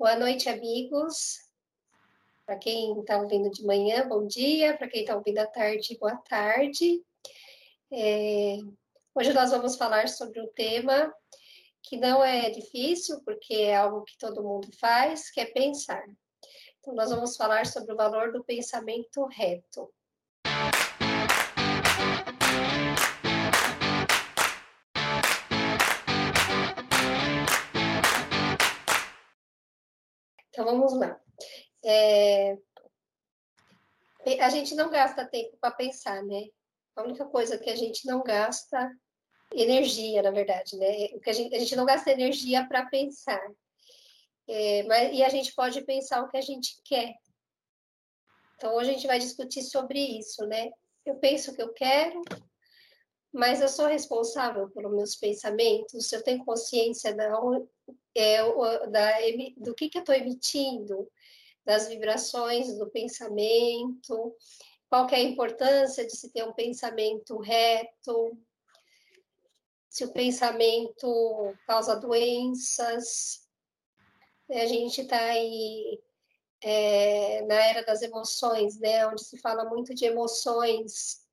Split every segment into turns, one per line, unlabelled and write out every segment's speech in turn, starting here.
Boa noite, amigos. Para quem está ouvindo de manhã, bom dia. Para quem está ouvindo à tarde, boa tarde. É... Hoje nós vamos falar sobre um tema que não é difícil, porque é algo que todo mundo faz, que é pensar. Então, nós vamos falar sobre o valor do pensamento reto. Então vamos lá. É... A gente não gasta tempo para pensar, né? A única coisa que a gente não gasta energia, na verdade, né? O que a gente, a gente não gasta energia para pensar. É, mas, e a gente pode pensar o que a gente quer. Então, hoje a gente vai discutir sobre isso, né? Eu penso o que eu quero, mas eu sou responsável pelos meus pensamentos, eu tenho consciência da, é, da, do que, que eu estou emitindo, das vibrações do pensamento, qual que é a importância de se ter um pensamento reto, se o pensamento causa doenças. A gente está aí é, na era das emoções, né, onde se fala muito de emoções.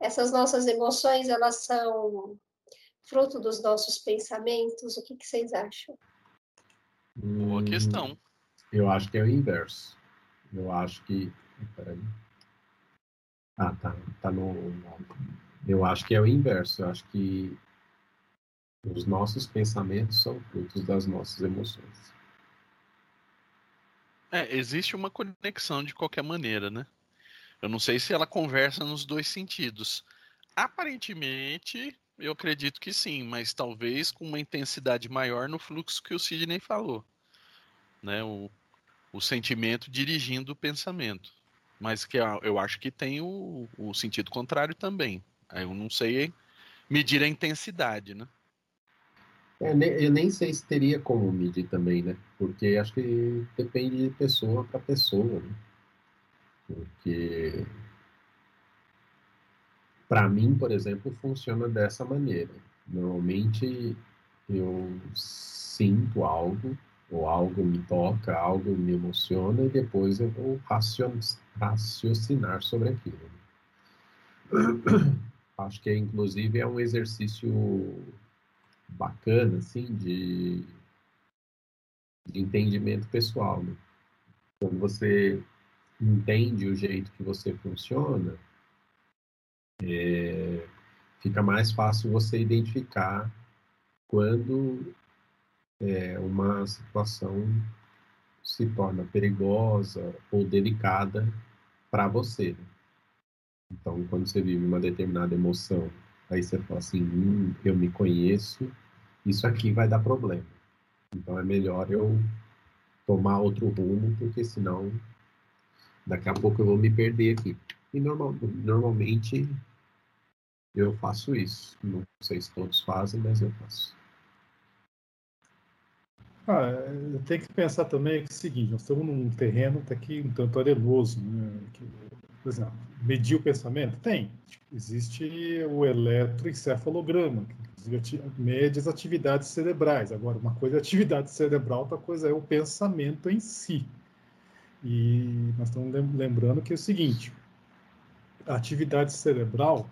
Essas nossas emoções, elas são fruto dos nossos pensamentos. O que, que vocês acham?
Boa questão.
Eu acho que é o inverso. Eu acho que. Peraí. Ah, tá. Tá no. Eu acho que é o inverso. Eu acho que os nossos pensamentos são frutos das nossas emoções.
É, existe uma conexão de qualquer maneira, né? Eu não sei se ela conversa nos dois sentidos. Aparentemente, eu acredito que sim, mas talvez com uma intensidade maior no fluxo que o Sidney falou. Né? O, o sentimento dirigindo o pensamento. Mas que eu acho que tem o, o sentido contrário também. Eu não sei medir a intensidade, né?
É, eu nem sei se teria como medir também, né? Porque acho que depende de pessoa para pessoa, né? Porque para mim, por exemplo, funciona dessa maneira. Normalmente eu sinto algo, ou algo me toca, algo me emociona, e depois eu vou raciocinar sobre aquilo. Acho que, inclusive, é um exercício bacana, assim, de, de entendimento pessoal, né? Quando você entende o jeito que você funciona, é, fica mais fácil você identificar quando é, uma situação se torna perigosa ou delicada para você. Né? Então, quando você vive uma determinada emoção Aí você fala assim, hum, eu me conheço, isso aqui vai dar problema. Então é melhor eu tomar outro rumo, porque senão daqui a pouco eu vou me perder aqui. E normal, normalmente eu faço isso. Não sei se todos fazem, mas eu faço.
Ah, tem que pensar também que é o seguinte, nós estamos num terreno tá aqui um tanto arenoso, né? Que por exemplo, medir o pensamento? Tem. Existe o eletroencefalograma, que mede as atividades cerebrais. Agora, uma coisa é atividade cerebral, outra coisa é o pensamento em si. E nós estamos lembrando que é o seguinte: a atividade cerebral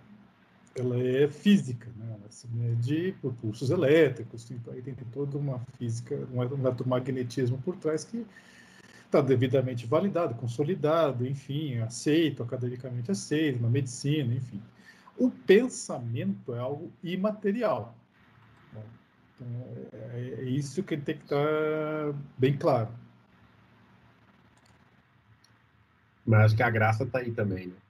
ela é física, né? ela se mede por pulsos elétricos, aí tem toda uma física, um eletromagnetismo por trás que está devidamente validado, consolidado, enfim, aceito, academicamente aceito, na medicina, enfim. O pensamento é algo imaterial. Então, é, é isso que tem que estar bem claro.
Mas acho que a graça está aí também, né?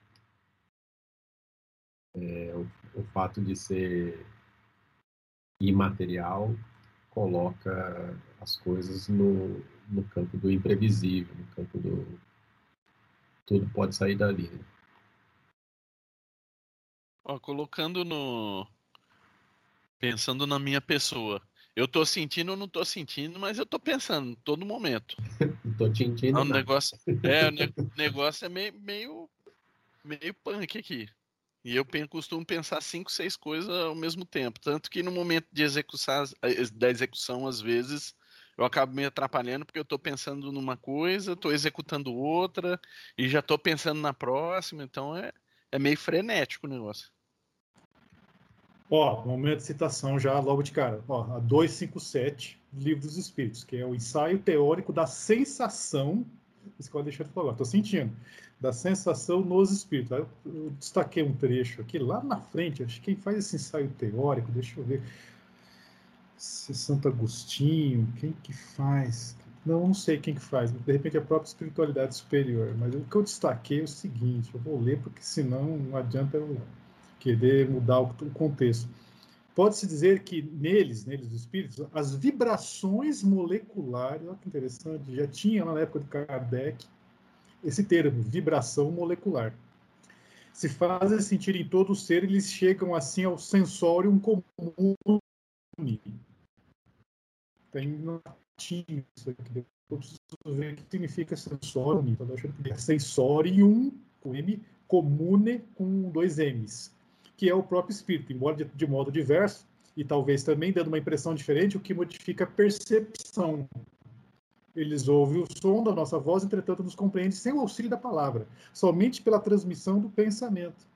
É, o, o fato de ser imaterial coloca as coisas no, no campo do imprevisível, no campo do. Tudo pode sair dali. Né?
Ó, colocando no. Pensando na minha pessoa. Eu tô sentindo ou não tô sentindo, mas eu tô pensando todo momento.
tô sentindo.
o negócio, é, o negócio é meio, meio, meio punk aqui. E eu costumo pensar cinco, seis coisas ao mesmo tempo. Tanto que no momento de execução, da execução, às vezes, eu acabo me atrapalhando porque eu estou pensando numa coisa, estou executando outra e já estou pensando na próxima, então é, é meio frenético o negócio.
Ó, momento de citação já logo de cara. Ó, a 257, Livro dos Espíritos, que é o ensaio teórico da sensação. Isso que eu deixei de falar, estou sentindo. Da sensação nos espíritos. Eu, eu destaquei um trecho aqui, lá na frente. Acho que quem faz esse ensaio teórico, deixa eu ver. Se Santo Agostinho, quem que faz? Não, não sei quem que faz, de repente é a própria espiritualidade superior. Mas o que eu destaquei é o seguinte: eu vou ler porque senão não adianta eu querer mudar o contexto. Pode-se dizer que neles, neles dos espíritos, as vibrações moleculares, olha que interessante, já tinha na época de Kardec esse termo, vibração molecular. Se fazem sentir em todo o ser, eles chegam assim ao sensório comum. Tem no latim isso aqui. Eu preciso ver o que significa sensorium. Achando que é sensorium, com M, comune, com dois M's que é o próprio espírito, embora de, de modo diverso, e talvez também dando uma impressão diferente, o que modifica a percepção. Eles ouvem o som da nossa voz, entretanto, nos compreendem sem o auxílio da palavra, somente pela transmissão do pensamento.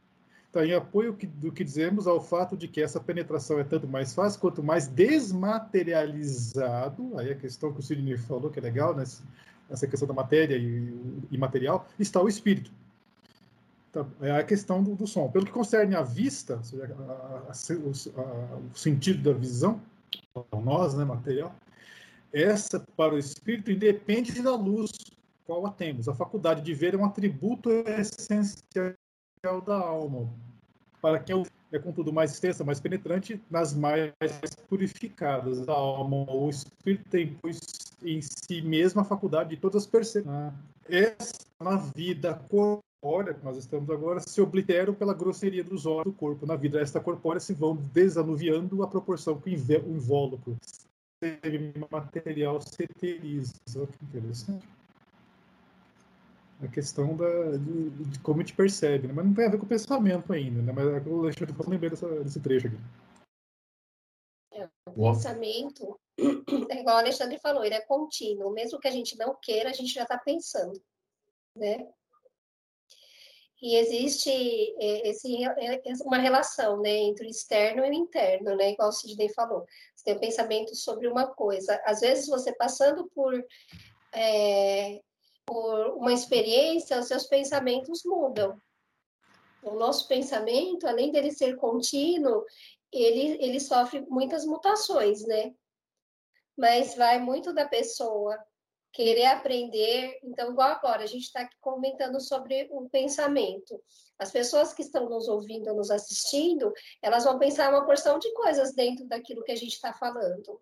Está em apoio do que dizemos ao fato de que essa penetração é tanto mais fácil quanto mais desmaterializado, aí a questão que o Sidney falou, que é legal, né? essa questão da matéria e, material, está o espírito. Tá, é a questão do, do, som. Pelo que concerne a vista, ou seja, a, a, a, o sentido da visão, nós, né, material, essa para o espírito independe da luz qual a temos. A faculdade de ver é um atributo essencial da alma. Para quem é, contudo, mais extensa, mais penetrante, nas mais purificadas da alma. O espírito tem, pois, em si mesmo a faculdade de todas as percepções. Essa na vida corpórea que nós estamos agora se obliteram pela grosseria dos órgãos do corpo. Na vida esta corpórea se vão desanuviando a proporção que o invólucro material se eteriza. Olha que interessante. A questão da, de, de, como gente percebe, né? mas não tem a ver com o pensamento ainda, né? mas o Alexandre falou, lembrei dessa, desse trecho aqui.
É, o pensamento, é igual o Alexandre falou, ele é contínuo. Mesmo que a gente não queira, a gente já está pensando. Né? E existe é, esse, é, uma relação né, entre o externo e o interno, né, igual o Sidney falou. Você tem um pensamento sobre uma coisa. Às vezes, você passando por, é, por uma experiência, os seus pensamentos mudam. O nosso pensamento, além dele ser contínuo, ele, ele sofre muitas mutações, né? Mas vai muito da pessoa querer aprender. Então, igual agora, a gente está aqui comentando sobre o pensamento. As pessoas que estão nos ouvindo, nos assistindo, elas vão pensar uma porção de coisas dentro daquilo que a gente está falando.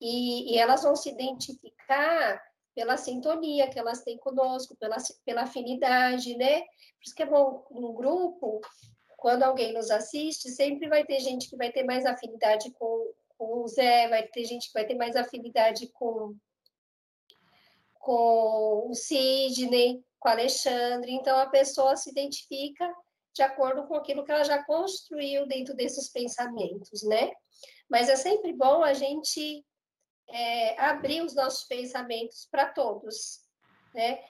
E, e, elas vão se identificar pela sintonia que elas têm conosco, pela, pela afinidade, né? Por isso que é bom, no grupo, quando alguém nos assiste, sempre vai ter gente que vai ter mais afinidade com, com o Zé, vai ter gente que vai ter mais afinidade com com o Sidney, com o Alexandre. Então, a pessoa se identifica de acordo com aquilo que ela já construiu dentro desses pensamentos, né? Mas é sempre bom a gente é, abrir os nossos pensamentos para todos, né?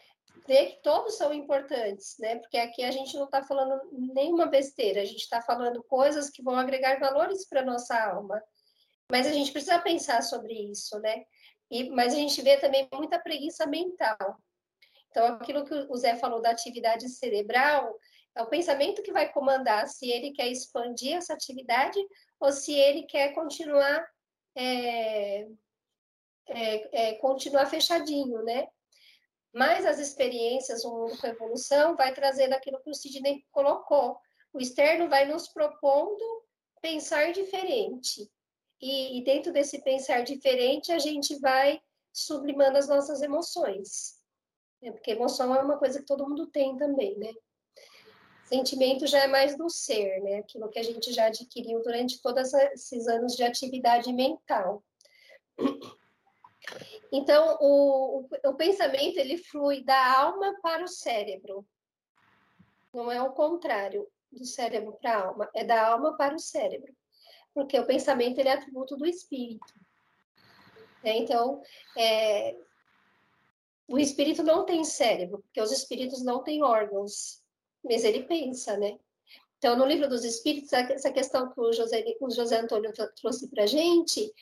Ver que todos são importantes, né? Porque aqui a gente não está falando nenhuma besteira, a gente está falando coisas que vão agregar valores para nossa alma. Mas a gente precisa pensar sobre isso, né? E, mas a gente vê também muita preguiça mental. Então, aquilo que o Zé falou da atividade cerebral, é o pensamento que vai comandar se ele quer expandir essa atividade ou se ele quer continuar é, é, é, continuar fechadinho, né? Mas as experiências, o mundo com evolução, vai trazendo aquilo que o Sidney colocou. O externo vai nos propondo pensar diferente. E, e dentro desse pensar diferente, a gente vai sublimando as nossas emoções. Né? Porque emoção é uma coisa que todo mundo tem também, né? Sentimento já é mais do ser, né? Aquilo que a gente já adquiriu durante todos esses anos de atividade mental. Então, o, o, pensamento ele flui da alma para o cérebro. Não é o contrário do cérebro para a alma, é da alma para o cérebro porque o pensamento ele é atributo do espírito. Né? Então, é, o espírito não tem cérebro, porque os espíritos não têm órgãos, mas ele pensa, né? Então, no livro dos espíritos, essa questão que o José, o José Antônio trouxe para a gente,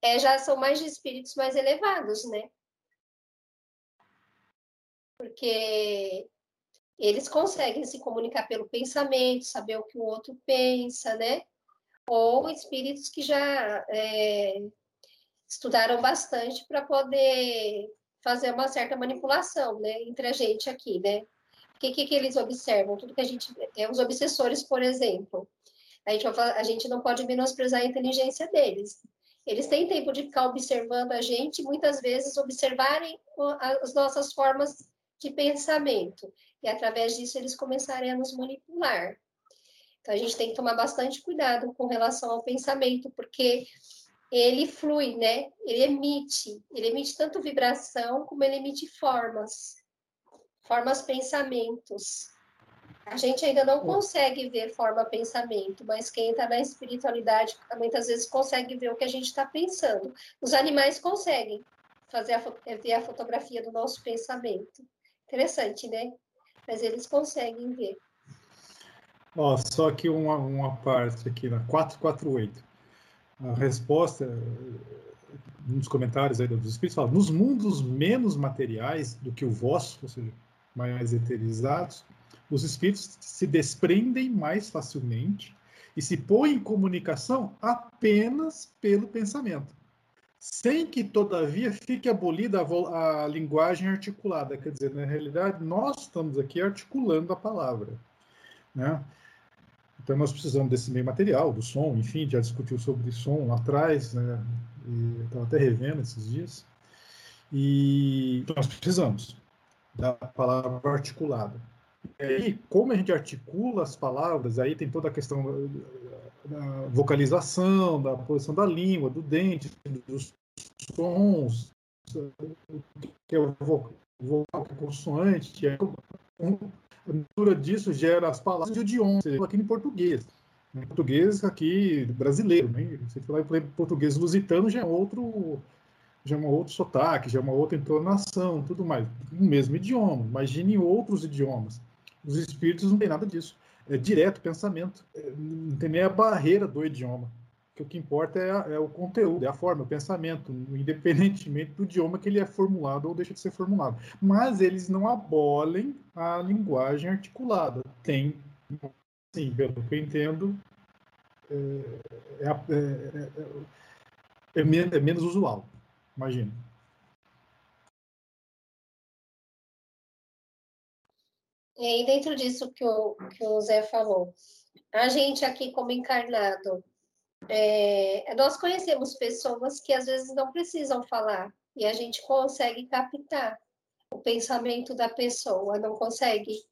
é, já são mais de espíritos mais elevados, né? Porque eles conseguem se comunicar pelo pensamento, saber o que o outro pensa, né? Ou espíritos que já é, estudaram bastante para poder fazer uma certa manipulação, né, entre a gente aqui, né? O que, que, que eles observam? Tudo que a gente, é, os obsessores, por exemplo, a gente, a gente não pode menosprezar a inteligência deles. Eles têm tempo de ficar observando a gente, muitas vezes observarem as nossas formas de pensamento e através disso eles começarem a nos manipular. Então a gente tem que tomar bastante cuidado com relação ao pensamento, porque ele flui, né? Ele emite, ele emite tanto vibração como ele emite formas, formas pensamentos. A gente ainda não consegue ver forma pensamento, mas quem está na espiritualidade muitas vezes consegue ver o que a gente está pensando. Os animais conseguem fazer a, ver a fotografia do nosso pensamento. Interessante, né? Mas eles conseguem ver.
Ó, só que uma, uma parte aqui na 448 a resposta nos comentários aí dos espíritos fala, nos mundos menos materiais do que o vosso, ou seja, mais eterizados, os espíritos se desprendem mais facilmente e se põem em comunicação apenas pelo pensamento, sem que, todavia, fique abolida a, a linguagem articulada. Quer dizer, na realidade, nós estamos aqui articulando a palavra. Né? Então nós precisamos desse meio material, do som, enfim, já discutiu sobre som lá atrás, né? Estava até revendo esses dias. E então, nós precisamos da palavra articulada. E aí, como a gente articula as palavras, aí tem toda a questão da vocalização, da posição da língua, do dente, dos sons, que é o vocal, consoante, que é a mistura disso gera as palavras de idioma, aqui em português. Em português aqui brasileiro, né? Você falar em português lusitano já é outro já é um outro sotaque, já é uma outra entonação, tudo mais. O mesmo idioma. Imagine outros idiomas. Os espíritos não têm nada disso. É direto pensamento. É, não tem nem a barreira do idioma que o que importa é, é, o conteúdo, é a forma, o pensamento, independentemente do idioma que ele é formulado ou deixa de ser formulado. Mas eles não abolem a linguagem articulada. Tem, sim, pelo que eu entendo, é, é, é, é menos, é menos usual, imagino.
E aí, dentro disso que o, que o Zé falou, a gente aqui como encarnado, é, nós conhecemos pessoas que às vezes não precisam falar e a gente consegue captar o pensamento da pessoa, não consegue.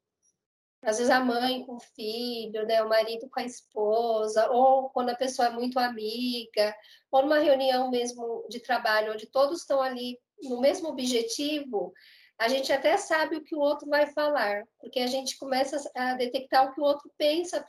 Às vezes a mãe com o filho, né, o marido com a esposa, ou quando a pessoa é muito amiga, ou numa reunião mesmo de trabalho, onde todos estão ali no mesmo objetivo, a gente até sabe o que o outro vai falar, porque a gente começa a detectar o que o outro pensa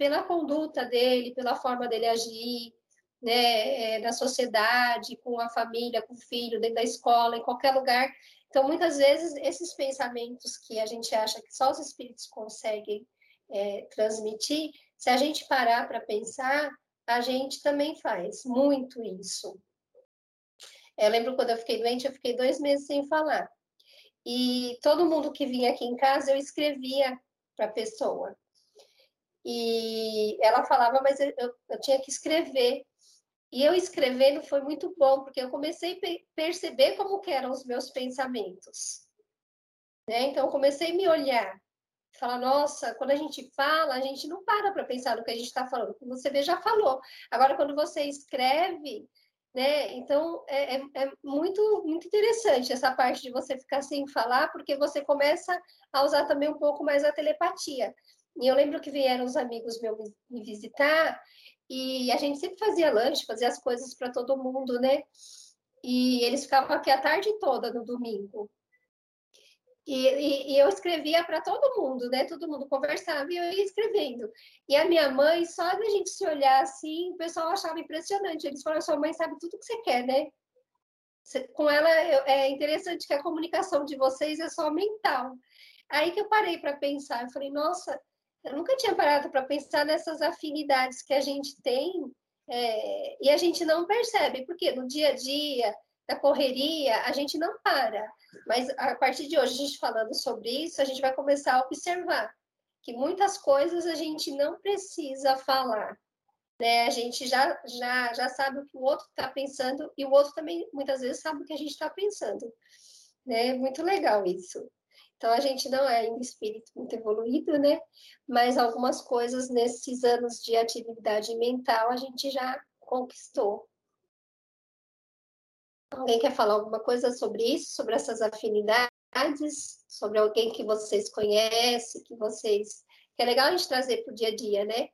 pela conduta dele, pela forma dele agir, né, é, na sociedade, com a família, com o filho, dentro da escola, em qualquer lugar. Então, muitas vezes, esses pensamentos que a gente acha que só os espíritos conseguem é, transmitir, se a gente parar para pensar, a gente também faz muito isso. Eu lembro quando eu fiquei doente, eu fiquei dois meses sem falar. E todo mundo que vinha aqui em casa, eu escrevia para a pessoa. E ela falava, mas eu, eu tinha que escrever. E eu escrevendo foi muito bom, porque eu comecei a perceber como eram os meus pensamentos. Né? Então, comecei a me olhar. Falar, nossa, quando a gente fala, a gente não para para pensar no que a gente está falando. Como você vê, já falou. Agora, quando você escreve, né? Então, é, é, é, muito, muito interessante essa parte de você ficar sem falar, porque você começa a usar também um pouco mais a telepatia. E eu lembro que vieram os amigos meus me visitar e a gente sempre fazia lanche, fazia as coisas para todo mundo, né? E eles ficavam aqui a tarde toda no domingo. E, e, e eu escrevia para todo mundo, né? Todo mundo conversava e eu ia escrevendo. E a minha mãe, só da gente se olhar assim, o pessoal achava impressionante. Eles falaram: sua mãe sabe tudo que você quer, né? com ela é interessante que a comunicação de vocês é só mental. Aí que eu parei para pensar, eu falei, nossa, eu nunca tinha parado para pensar nessas afinidades que a gente tem é, e a gente não percebe, porque no dia a dia, da correria, a gente não para. Mas a partir de hoje, a gente falando sobre isso, a gente vai começar a observar que muitas coisas a gente não precisa falar. Né? A gente já, já, já sabe o que o outro está pensando e o outro também muitas vezes sabe o que a gente está pensando. Né? Muito legal isso. Então, a gente não é em espírito muito evoluído, né? Mas algumas coisas nesses anos de atividade mental a gente já conquistou. Alguém quer falar alguma coisa sobre isso, sobre essas afinidades, sobre alguém que vocês conhecem, que vocês. Que é legal a gente trazer para o dia a dia, né?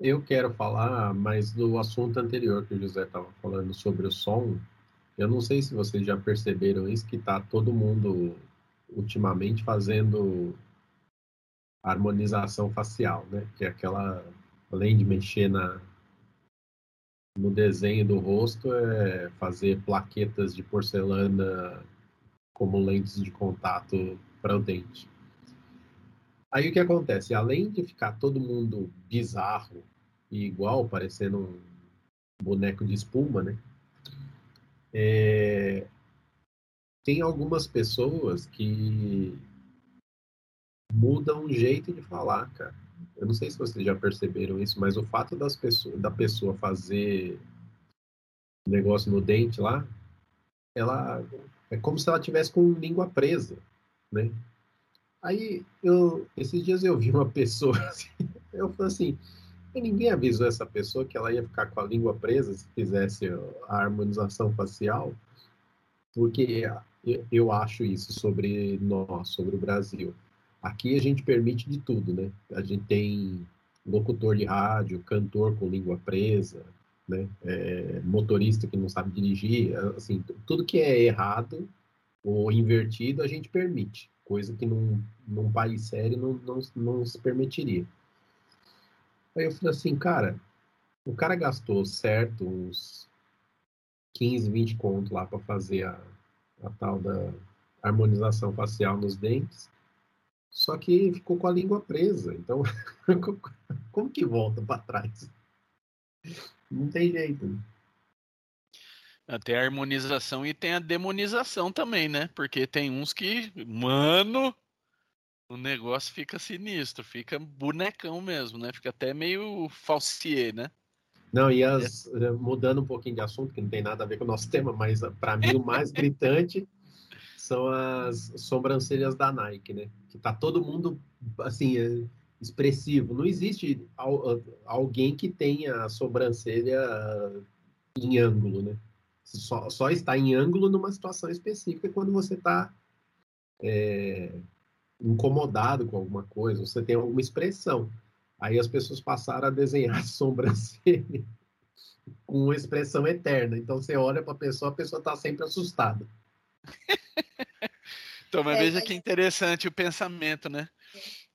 Eu quero falar mais do assunto anterior que o José estava falando sobre o som. Eu não sei se vocês já perceberam isso, que está todo mundo ultimamente fazendo harmonização facial, né? Que é aquela, além de mexer na, no desenho do rosto, é fazer plaquetas de porcelana como lentes de contato para o dente. Aí o que acontece? Além de ficar todo mundo bizarro e igual, parecendo um boneco de espuma, né? É, tem algumas pessoas que mudam o jeito de falar, cara. Eu não sei se vocês já perceberam isso, mas o fato das pessoas, da pessoa fazer negócio no dente lá, ela é como se ela tivesse com língua presa, né? Aí eu esses dias eu vi uma pessoa assim, eu falei assim, ninguém avisou essa pessoa que ela ia ficar com a língua presa se fizesse a harmonização facial, porque eu acho isso sobre nós, sobre o Brasil. Aqui a gente permite de tudo, né? A gente tem locutor de rádio, cantor com língua presa, né? É, motorista que não sabe dirigir, assim, tudo que é errado ou invertido a gente permite, coisa que num, num país sério não, não, não se permitiria. Aí eu falei assim, cara, o cara gastou certo uns 15, 20 contos lá para fazer a, a tal da harmonização facial nos dentes, só que ficou com a língua presa. Então, como que volta para trás? Não tem jeito. Né?
Tem a harmonização e tem a demonização também, né? Porque tem uns que, mano, o negócio fica sinistro, fica bonecão mesmo, né? Fica até meio falsier, né?
Não, e as, eh, mudando um pouquinho de assunto, que não tem nada a ver com o nosso tema, mas ah, para mim o mais gritante são as sobrancelhas da Nike, né? Que tá todo mundo, assim, é, expressivo. Não existe alguém que tenha a sobrancelha em ângulo, né? Só, só está em ângulo numa situação específica quando você está é, incomodado com alguma coisa, você tem alguma expressão. Aí as pessoas passaram a desenhar a sobrancelha com uma expressão eterna. Então você olha para a pessoa, a pessoa está sempre assustada.
então, mas é, veja que interessante o pensamento, né?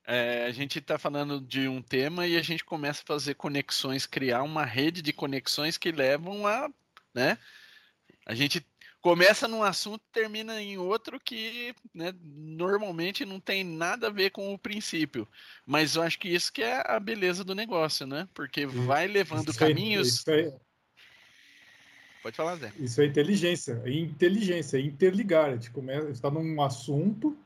É, a gente está falando de um tema e a gente começa a fazer conexões, criar uma rede de conexões que levam a, né? A gente começa num assunto termina em outro que né, normalmente não tem nada a ver com o princípio. Mas eu acho que isso que é a beleza do negócio, né? Porque vai levando isso caminhos. É, é... Pode falar, Zé.
Isso é inteligência. É inteligência, é interligar. A gente começa, está num assunto.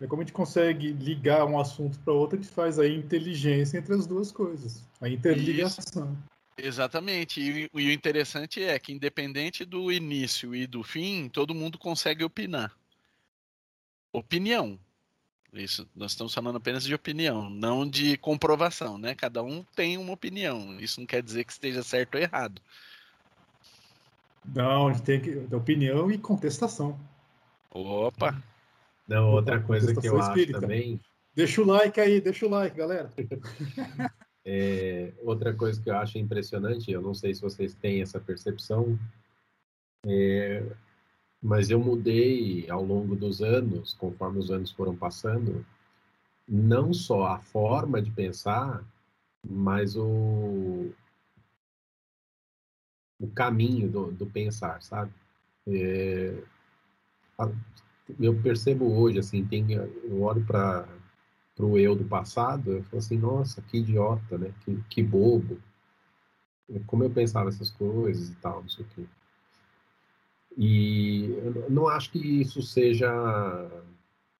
É como a gente consegue ligar um assunto para outro, a gente faz a inteligência entre as duas coisas. A interligação. Isso.
Exatamente. E, e, o interessante é que, independente do início e do fim, todo mundo consegue opinar. Opinião. Isso, nós estamos falando apenas de opinião, não de comprovação, né? Cada um tem uma opinião. Isso não quer dizer que esteja certo ou errado.
Não, a gente tem que opinião e contestação.
Opa.
Não, outra coisa que eu espírita. acho também.
Deixa o like aí, deixa o like, galera.
É, outra coisa que eu acho impressionante, eu não sei se vocês têm essa percepção, é, mas eu mudei ao longo dos anos, conforme os anos foram passando, não só a forma de pensar, mas o, o caminho do, do pensar, sabe? É, eu percebo hoje, assim, tem, eu olho para o eu do passado, eu falo assim, nossa, que idiota, né? Que, que bobo. Como eu pensava essas coisas e tal, não sei o quê. E eu não acho que isso seja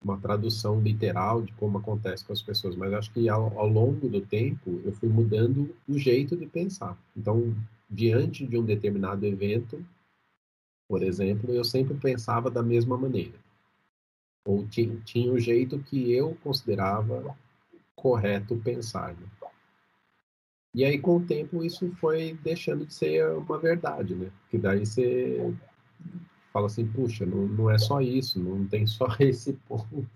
uma tradução literal de como acontece com as pessoas, mas acho que ao, ao, longo do tempo eu fui mudando o jeito de pensar. Então, diante de um determinado evento, por exemplo, eu sempre pensava da mesma maneira. Ou tinha, tinha o jeito que eu considerava correto pensar. Né? E aí, com o tempo, isso foi deixando de ser uma verdade, né? Que daí você fala assim, puxa, não, não é só isso, não tem só esse ponto.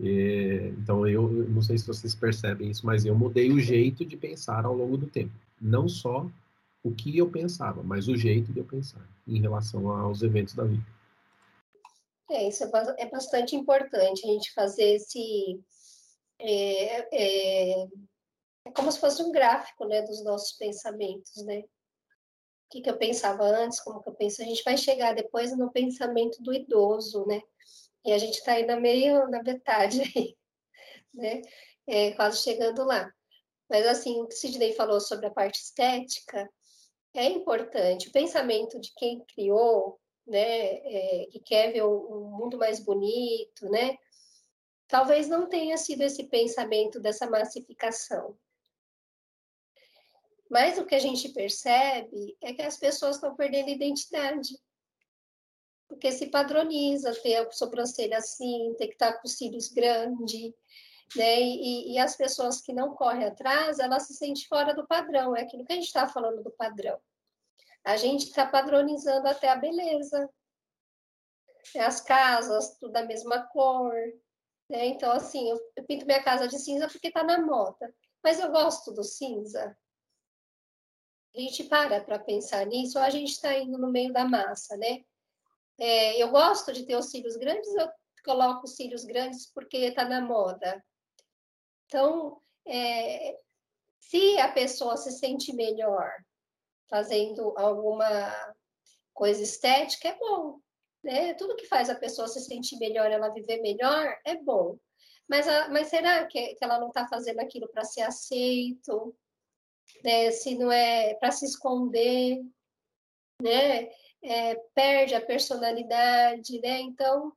E, então, eu não sei se vocês percebem isso, mas eu mudei o jeito de pensar ao longo do tempo. Não só o que eu pensava, mas o jeito de eu pensar em relação aos eventos da vida.
É, isso é, é bastante importante, a gente fazer esse. É, é, é como se fosse um gráfico né, dos nossos pensamentos, né? o que, que eu pensava antes, como que eu penso, a gente vai chegar depois no pensamento do idoso, né? E a gente está aí na meio, na metade aí, né? É, quase chegando lá. Mas assim, o que Sidney falou sobre a parte estética é importante. O pensamento de quem criou, né, é, que quer ver um, mundo mais bonito, né? Talvez não tenha sido esse pensamento dessa massificação, mas o que a gente percebe é que as pessoas estão perdendo identidade. Porque se padroniza ter a sobrancelha assim, ter que estar com os cílios grandes, né? E, e, as pessoas que não correm atrás, elas se sentem fora do padrão. É aquilo que a gente está falando do padrão. A gente está padronizando até a beleza. As casas, tudo da mesma cor. Né? Então, assim, eu, eu pinto minha casa de cinza porque está na moda. Mas eu gosto do cinza a gente para para pensar nisso, ou a gente está indo no meio da massa, né? É, eu gosto de ter os cílios grandes, eu coloco os cílios grandes porque está na moda. Então, é, se a pessoa se sente melhor fazendo alguma coisa estética, é bom. Né? Tudo que faz a pessoa se sentir melhor, ela viver melhor, é bom. Mas, a, mas será que, que ela não está fazendo aquilo para ser aceito? né, se não é para se esconder, né, é, perde a personalidade, né? Então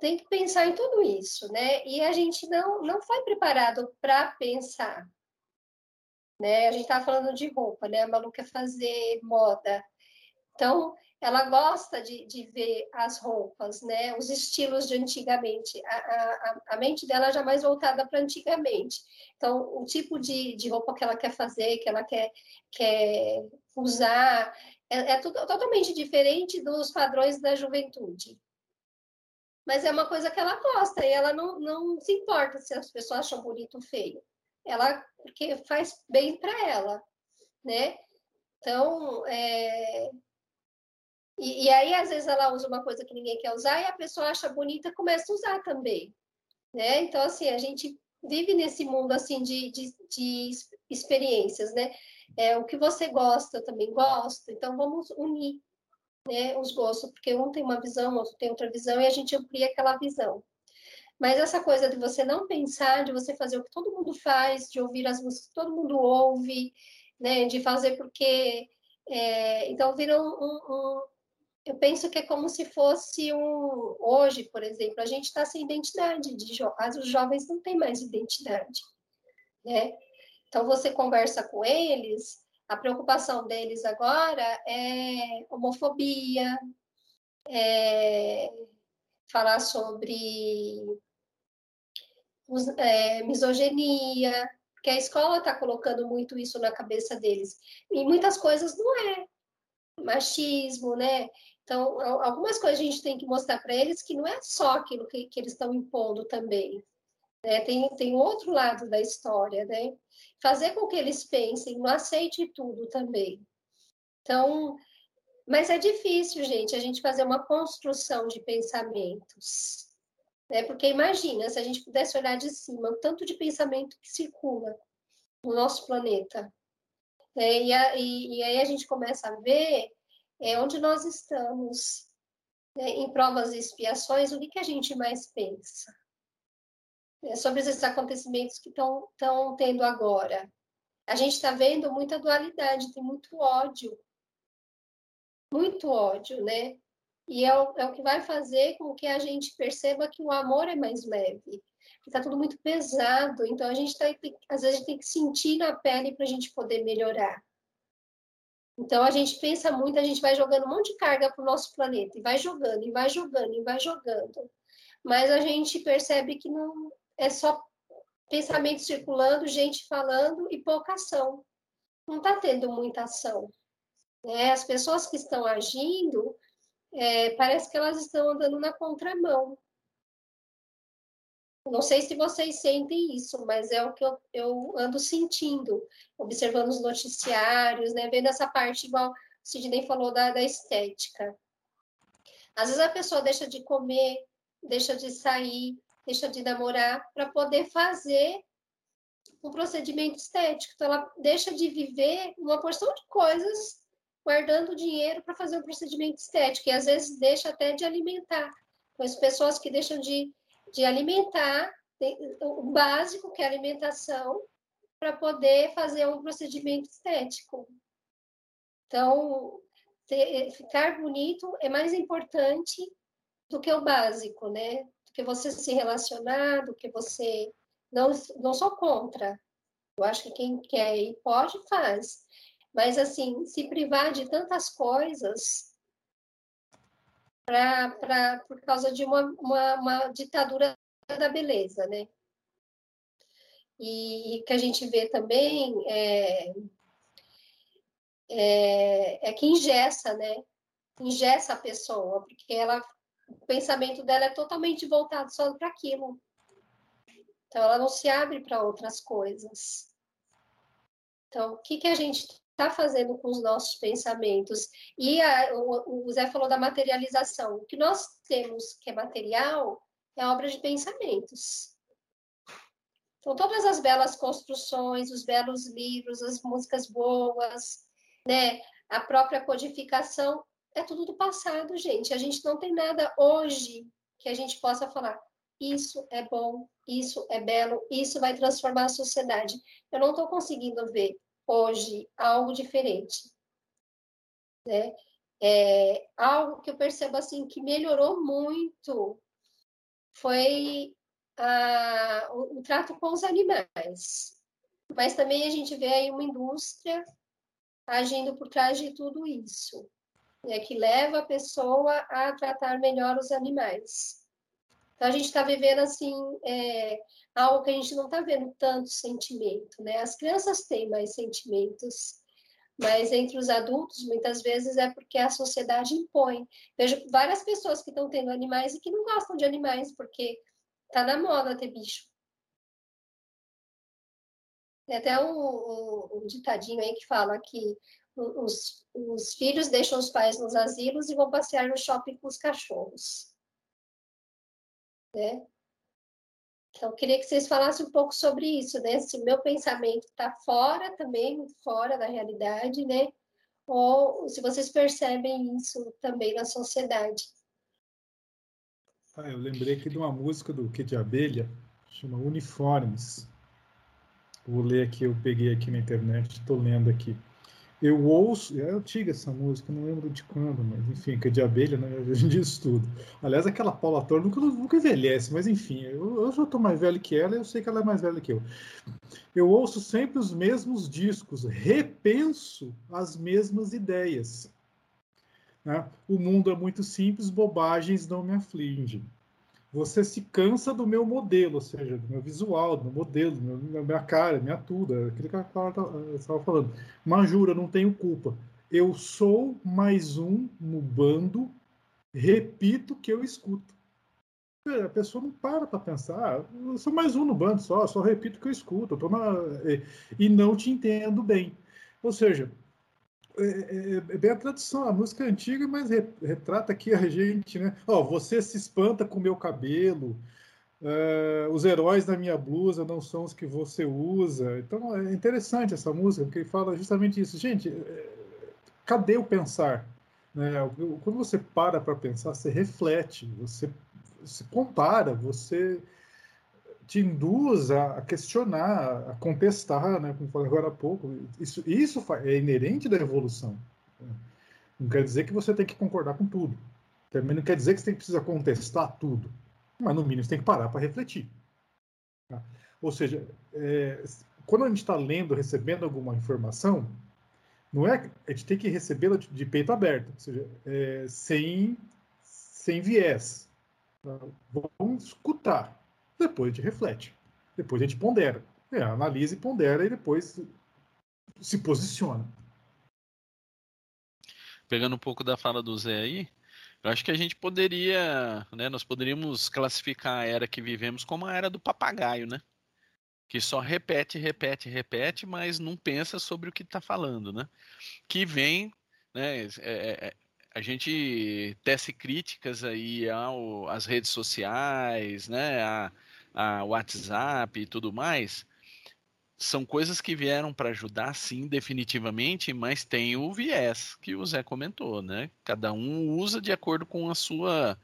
tem que pensar em tudo isso, né? E a gente não não foi preparado para pensar, né? A gente estava falando de roupa, né? A Malu quer fazer moda, então ela gosta de, de ver as roupas, né? Os estilos de antigamente. A, a, a mente dela já mais voltada para antigamente. Então, o tipo de, de roupa que ela quer fazer, que ela quer, quer usar, é, é tudo, totalmente diferente dos padrões da juventude. Mas é uma coisa que ela gosta e ela não, não se importa se as pessoas acham bonito ou feio. Ela, porque faz bem para ela, né? Então, é, e, e, aí, às vezes, ela usa uma coisa que ninguém quer usar e a pessoa acha bonita começa a usar também. Né? Então, assim, a gente vive nesse mundo assim de, de, de experiências, né? É, o que você gosta, eu também gosto, então vamos unir né, os gostos, porque um tem uma visão, outro tem outra visão, e a gente amplia aquela visão. Mas essa coisa de você não pensar, de você fazer o que todo mundo faz, de ouvir as músicas que todo mundo ouve, né, de fazer porque. É, então, vira um, um, eu penso que é como se fosse um. Hoje, por exemplo, a gente está sem identidade. De. Os jovens não têm mais identidade. Né? Então, você conversa com eles, a preocupação deles agora é homofobia, é falar sobre é, misoginia, porque a escola está colocando muito isso na cabeça deles. E muitas coisas não é. Machismo, né? Então, algumas coisas a gente tem que mostrar para eles que não é só aquilo que, que eles estão impondo também. Né? Tem, tem outro lado da história, né? Fazer com que eles pensem, não aceite tudo também. Então, mas é difícil, gente, a gente fazer uma construção de pensamentos. Né? Porque imagina, se a gente pudesse olhar de cima, o tanto de pensamento que circula no nosso planeta. Né? E, a, e, e aí a gente começa a ver é onde nós estamos né, em provas e expiações, o que, que a gente mais pensa? É sobre esses acontecimentos que estão tendo agora. A gente está vendo muita dualidade, tem muito ódio. Muito ódio, né? E é o, é o que vai fazer com que a gente perceba que o amor é mais leve. Está tudo muito pesado, então a gente tá, às vezes tem que sentir na pele para a gente poder melhorar. Então a gente pensa muito, a gente vai jogando um monte de carga para o nosso planeta, e vai jogando, e vai jogando, e vai jogando. Mas a gente percebe que não é só pensamento circulando, gente falando e pouca ação. Não está tendo muita ação. Né? As pessoas que estão agindo, é, parece que elas estão andando na contramão. Não sei se vocês sentem isso, mas é o que eu, eu ando sentindo, observando os noticiários, né, vendo essa parte, igual o Sidney falou, da, da estética. Às vezes a pessoa deixa de comer, deixa de sair, deixa de namorar para poder fazer um procedimento estético. Então, ela deixa de viver uma porção de coisas guardando dinheiro para fazer um procedimento estético, e às vezes deixa até de alimentar. Então, as pessoas que deixam de de alimentar, o básico, que é alimentação, para poder fazer um procedimento estético. Então, ter, ficar bonito é mais importante do que o básico, né? Do que você se relacionar, do que você. Não, não sou contra. Eu acho que quem quer e pode, faz. Mas, assim, se privar de tantas coisas pra, por causa de uma, uma, uma ditadura da beleza, né? E que a gente vê também é, é, é que ingessa, né? Ingessa a pessoa, porque ela, o pensamento dela é totalmente voltado só para aquilo. Então, ela não se abre para outras coisas. Então, o que, que a gente está fazendo com os nossos pensamentos. E a, o, o Zé falou da materialização. O que nós temos que é material é obra de pensamentos. Então, todas as belas construções, os belos livros, as músicas boas, né, a própria codificação, é tudo do passado, gente. A gente não tem nada hoje que a gente possa falar. Isso é bom, isso é belo, isso vai transformar a sociedade. Eu não estou conseguindo ver hoje algo diferente. Né? É, algo que eu percebo assim que melhorou muito foi a, o, o, trato com os animais. Mas também a gente vê aí uma indústria agindo por trás de tudo isso, né, que leva a pessoa a tratar melhor os animais. Então a gente está vivendo assim é, algo que a gente não está vendo tanto sentimento, né? As crianças têm mais sentimentos, mas entre os adultos, muitas vezes é porque a sociedade impõe. Vejo várias pessoas que estão tendo animais e que não gostam de animais, porque está na moda ter bicho. Tem até um, um, um, ditadinho aí que fala que os, os filhos deixam os pais nos asilos e vão passear no shopping com os cachorros. Né? Então, eu queria que vocês falassem um pouco sobre isso, né? Se meu pensamento está fora também, fora da realidade, né? Ou se vocês percebem isso também na sociedade.
Ah, eu lembrei aqui de uma música do de Abelha, chama Uniformes. Vou ler aqui, eu peguei aqui na internet, estou lendo aqui. Eu ouço, é antiga essa música, não lembro de quando, mas enfim, que é de abelha, né? A gente tudo. Aliás, aquela Paula Torre nunca, nunca envelhece, mas enfim, eu, eu já estou mais velho que ela eu sei que ela é mais velha que eu. Eu ouço sempre os mesmos discos, repenso as mesmas ideias. Né? O mundo é muito simples, bobagens não me afligem você se cansa do meu modelo, ou seja, do meu visual, do meu modelo, da minha cara, minha tudo, é aquilo que a Clara estava falando. Mas jura, não tenho culpa. Eu sou mais um no bando, repito que eu escuto. A pessoa não para para pensar, ah, eu sou mais um no bando só, só repito que eu escuto, eu na... e não te entendo bem. Ou seja, é, é, é, bem a tradução, a música é antiga, mas retrata aqui a gente, né? Ó, você se espanta com meu cabelo, uh, os heróis da minha blusa não são os que você usa. Então é interessante essa música, porque fala justamente isso. Gente, cadê o pensar? Né? Quando você para para pensar, você reflete, você, você compara, você te induz a, questionar, a contestar, né, como falei agora há pouco. Isso, isso é inerente da evolução. Né? Não quer dizer que você tem que concordar com tudo. Também não quer dizer que você precisa contestar tudo. Mas, no mínimo, você tem que parar para refletir. Tá? Ou seja, é, quando a gente está lendo, recebendo alguma informação, não é a gente tem que recebê-la de, de, peito aberto, ou seja, é, sem, sem viés. Tá? Vamos escutar. Depois a gente reflete. Depois a gente pondera. É, analisa e pondera e depois se posiciona.
Pegando um pouco da fala do Zé aí, eu acho que a gente poderia, né, nós poderíamos classificar a era que vivemos como a era do papagaio, né? Que só repete, repete, repete, mas não pensa sobre o que está falando, né? Que vem, né? É, é, é, a gente tece críticas aí ao, às redes sociais, né? A, a WhatsApp e tudo mais, são coisas que vieram para ajudar, sim, definitivamente, mas tem o viés que o Zé comentou, né? Cada um usa de acordo com a sua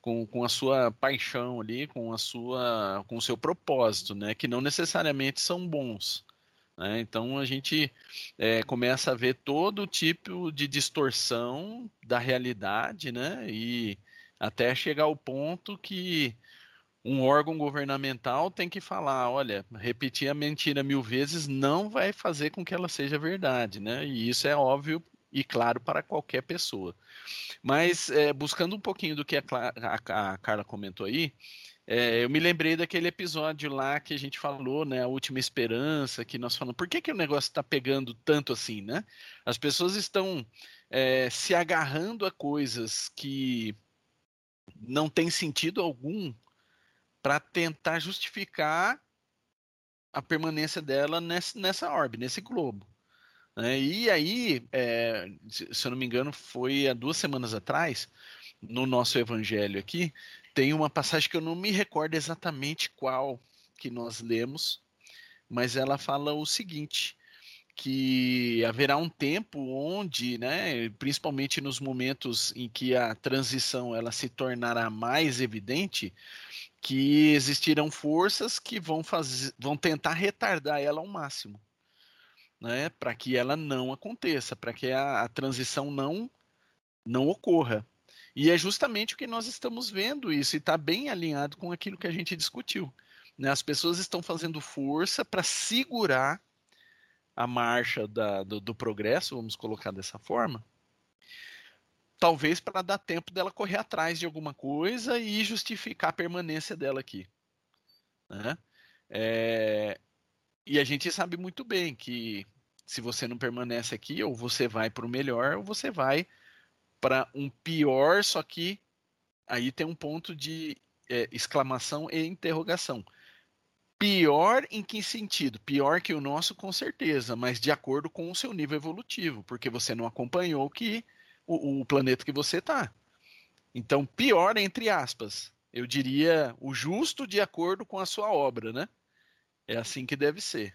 com, com a sua paixão ali, com a sua com o seu propósito, né? Que não necessariamente são bons. Né? Então a gente é, começa a ver todo tipo de distorção da realidade, né? E até chegar ao ponto que um órgão governamental tem que falar, olha, repetir a mentira mil vezes não vai fazer com que ela seja verdade, né? E isso é óbvio e claro para qualquer pessoa. Mas é, buscando um pouquinho do que a, a, a Carla comentou aí, é, eu me lembrei daquele episódio lá que a gente falou, né? A última esperança, que nós falamos, por que, que o negócio está pegando tanto assim, né? As pessoas estão é, se agarrando a coisas que não tem sentido algum para tentar justificar a permanência dela nessa, nessa orbe, nesse globo. Né? E aí, é, se eu não me engano, foi há duas semanas atrás, no nosso evangelho aqui, tem uma passagem que eu não me recordo exatamente qual que nós lemos, mas ela fala o seguinte: que haverá um tempo onde, né, principalmente nos momentos em que a transição ela se tornará mais evidente, que existirão forças que vão fazer, vão tentar retardar ela ao máximo, né, para que ela não aconteça, para que a, a, transição não não ocorra. E é justamente o que nós estamos vendo isso e está bem alinhado com aquilo que a gente discutiu. Né? As pessoas estão fazendo força para segurar a marcha da, do, do progresso, vamos colocar dessa forma, talvez para dar tempo dela correr atrás de alguma coisa e justificar a permanência dela aqui. Né? É, e a gente sabe muito bem que se você não permanece aqui, ou você vai para o melhor, ou você vai para um pior, só que aí tem um ponto de é, exclamação e interrogação. Pior em que sentido? Pior que o nosso, com certeza, mas de acordo com o seu nível evolutivo, porque você não acompanhou que o, o planeta que você está. Então, pior entre aspas. Eu diria o justo de acordo com a sua obra, né? É assim que deve ser.